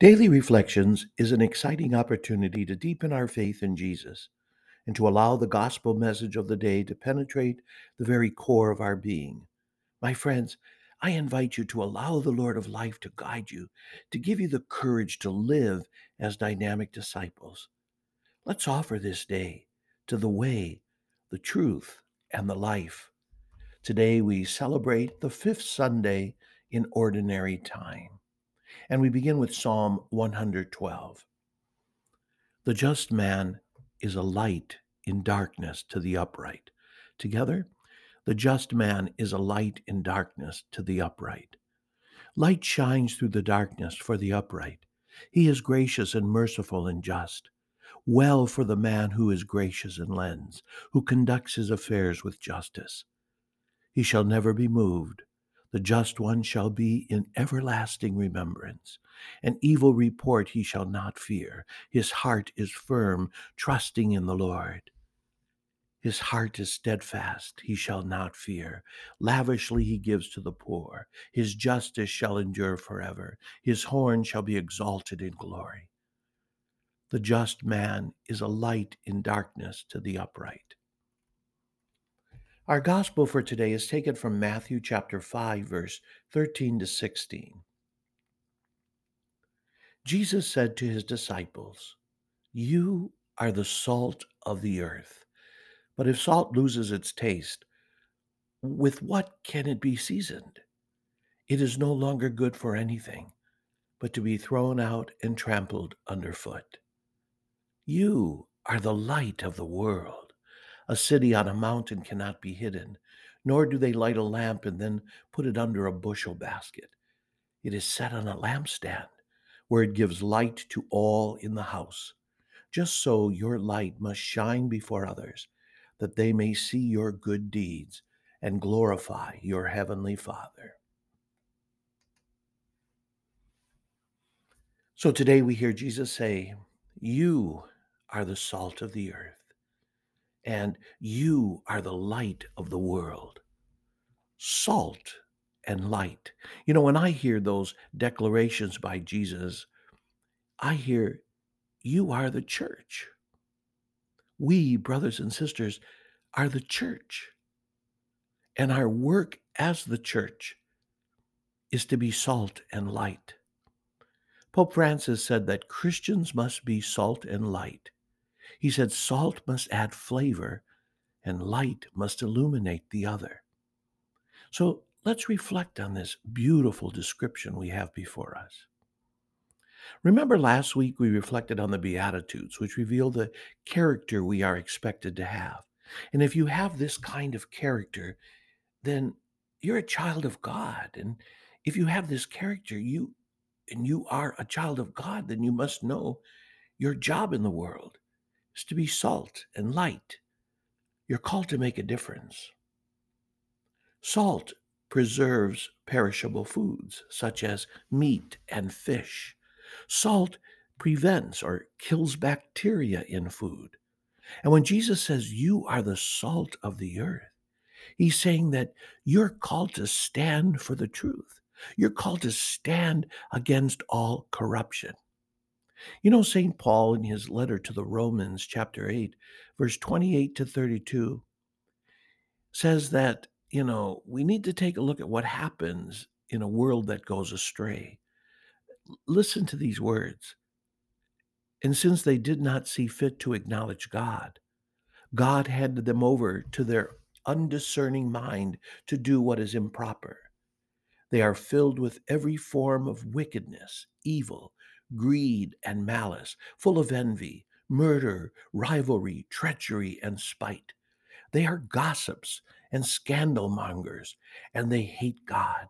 Daily Reflections is an exciting opportunity to deepen our faith in Jesus and to allow the gospel message of the day to penetrate the very core of our being. My friends, I invite you to allow the Lord of life to guide you, to give you the courage to live as dynamic disciples. Let's offer this day to the way, the truth, and the life. Today we celebrate the fifth Sunday in Ordinary Time. And we begin with Psalm 112. The just man is a light in darkness to the upright. Together, the just man is a light in darkness to the upright. Light shines through the darkness for the upright. He is gracious and merciful and just. Well for the man who is gracious and lends, who conducts his affairs with justice. He shall never be moved. The just one shall be in everlasting remembrance. An evil report he shall not fear. His heart is firm, trusting in the Lord. His heart is steadfast, he shall not fear. Lavishly he gives to the poor. His justice shall endure forever. His horn shall be exalted in glory. The just man is a light in darkness to the upright. Our gospel for today is taken from Matthew chapter 5, verse 13 to 16. Jesus said to his disciples, You are the salt of the earth. But if salt loses its taste, with what can it be seasoned? It is no longer good for anything but to be thrown out and trampled underfoot. You are the light of the world. A city on a mountain cannot be hidden, nor do they light a lamp and then put it under a bushel basket. It is set on a lampstand, where it gives light to all in the house. Just so your light must shine before others, that they may see your good deeds and glorify your heavenly Father. So today we hear Jesus say, You are the salt of the earth and you are the light of the world. Salt and light. You know, when I hear those declarations by Jesus, I hear, You are the church. We, brothers and sisters, are the church. And our work as the church is to be salt and light. Pope Francis said that Christians must be salt and light. He said salt must add flavor and light must illuminate the other. So let's reflect on this beautiful description we have before us. Remember last week we reflected on the Beatitudes, which reveal the character we are expected to have. And if you have this kind of character, then you're a child of God. And if you have this character, you and you are a child of God, then you must know your job in the world is to be salt and light. You're called to make a difference. Salt preserves perishable foods, such as meat and fish. Salt prevents or kills bacteria in food. And when Jesus says, You are the salt of the earth, he's saying that you're called to stand for the truth. You're called to stand against all corruption. You know, St. Paul, in his letter to the Romans, chapter 8, verse 28 to 32, says that, you know, we need to take a look at what happens in a world that goes astray. Listen to these words. And since they did not see fit to acknowledge God, God handed them over to their undiscerning mind to do what is improper. They are filled with every form of wickedness, evil, greed, and malice, full of envy, murder, rivalry, treachery, and spite. They are gossips and scandal mongers, and they hate God.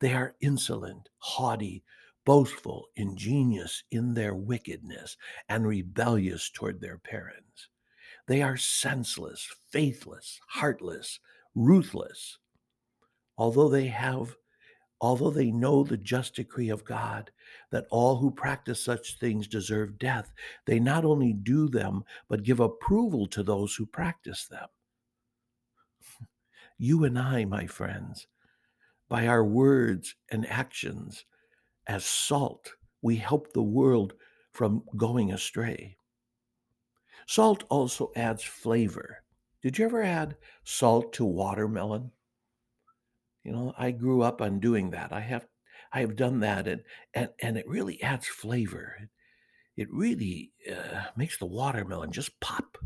They are insolent, haughty, boastful, ingenious in their wickedness, and rebellious toward their parents. They are senseless, faithless, heartless, ruthless. Although they have although they know the just decree of God, that all who practice such things deserve death, they not only do them, but give approval to those who practice them. You and I, my friends, by our words and actions, as salt we help the world from going astray. Salt also adds flavor. Did you ever add salt to watermelon? You know, I grew up on doing that. I have I have done that and and and it really adds flavor. It, really uh, makes the watermelon just pop.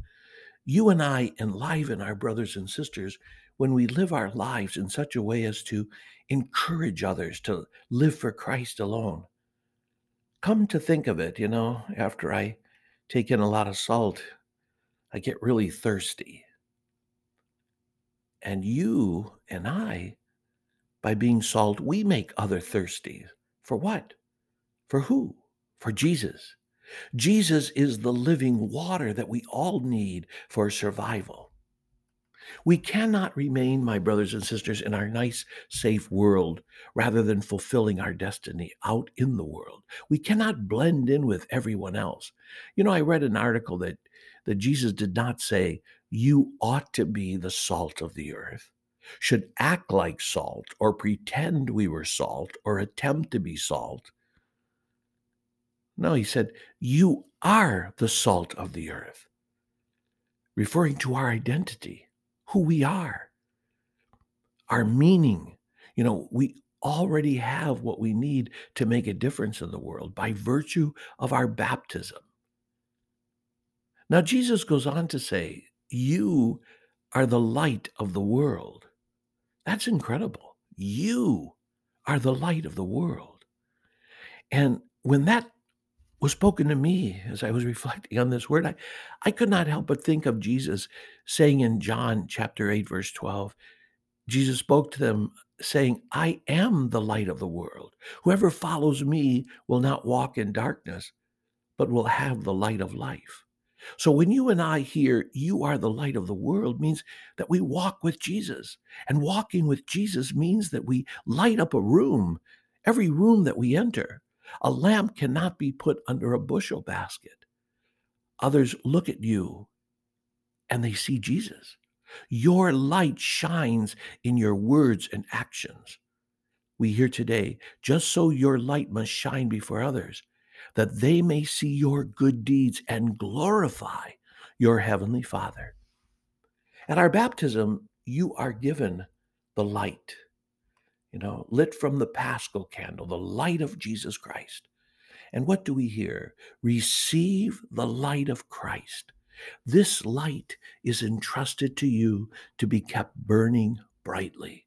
You and I enliven our brothers and sisters when we live our lives in such a way as to encourage others to live for Christ alone. Come to think of it, you know, after I take in a lot of salt, I get really thirsty. And you and I, by being salt, we make other thirsty. For what? For who? For Jesus. Jesus is the living water that we all need for survival. We cannot remain, my brothers and sisters, in our nice, safe world rather than fulfilling our destiny out in the world. We cannot blend in with everyone else. You know, I read an article that, that Jesus did not say, You ought to be the salt of the earth, should act like salt, or pretend we were salt, or attempt to be salt. No, he said, You are the salt of the earth, referring to our identity who we are, our meaning. You know, we already have what we need to make a difference in the world by virtue of our baptism. Now, Jesus goes on to say, You are the light of the world. That's incredible. You are the light of the world. And when that was spoken to me as I was reflecting on this word. I, I could not help but think of Jesus saying in John chapter 8, verse 12, Jesus spoke to them saying, I am the light of the world. Whoever follows me will not walk in darkness, but will have the light of life. So when you and I hear you are the light of the world means that we walk with Jesus. And walking with Jesus means that we light up a room, every room that we enter. A lamp cannot be put under a bushel basket. Others look at you and they see Jesus. Your light shines in your words and actions. We hear today, just so your light must shine before others, that they may see your good deeds and glorify your heavenly Father. At our baptism, you are given the light you know, lit from the paschal candle, the light of Jesus Christ. And what do we hear? Receive the light of Christ. This light is entrusted to you to be kept burning brightly,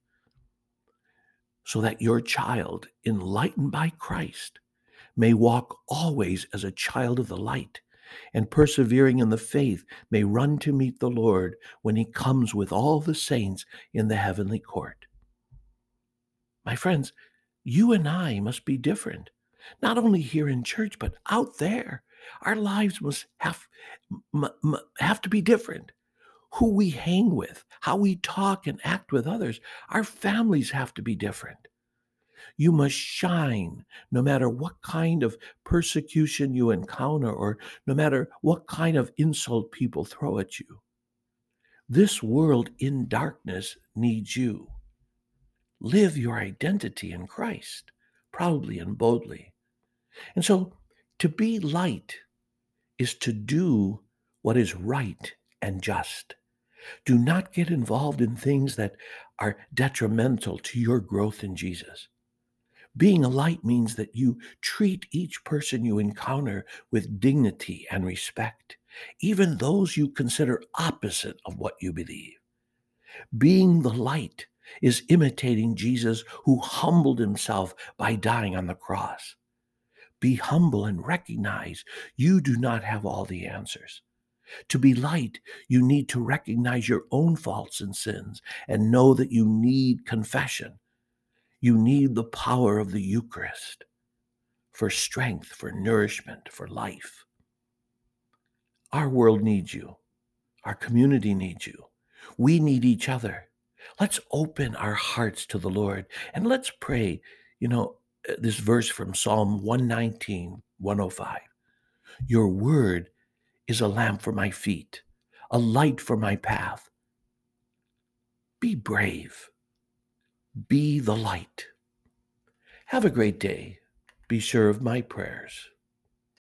so that your child, enlightened by Christ, may walk always as a child of the light, and persevering in the faith, may run to meet the Lord when he comes with all the saints in the heavenly court. My friends, you and I must be different, not only here in church, but out there. Our lives must have, m- m- have to be different. Who we hang with, how we talk and act with others, our families have to be different. You must shine no matter what kind of persecution you encounter or no matter what kind of insult people throw at you. This world in darkness needs you. Live your identity in Christ, proudly and boldly. And so to be light is to do what is right and just. Do not get involved in things that are detrimental to your growth in Jesus. Being a light means that you treat each person you encounter with dignity and respect, even those you consider opposite of what you believe. Being the light is imitating Jesus who humbled himself by dying on the cross. Be humble and recognize you do not have all the answers. To be light, you need to recognize your own faults and sins and know that you need confession. You need the power of the Eucharist for strength, for nourishment, for life. Our world needs you. Our community needs you. We need each other. Let's open our hearts to the Lord and let's pray. You know, uh, this verse from Psalm 119, 105. Your word is a lamp for my feet, a light for my path. Be brave. Be the light. Have a great day. be sure of my prayers.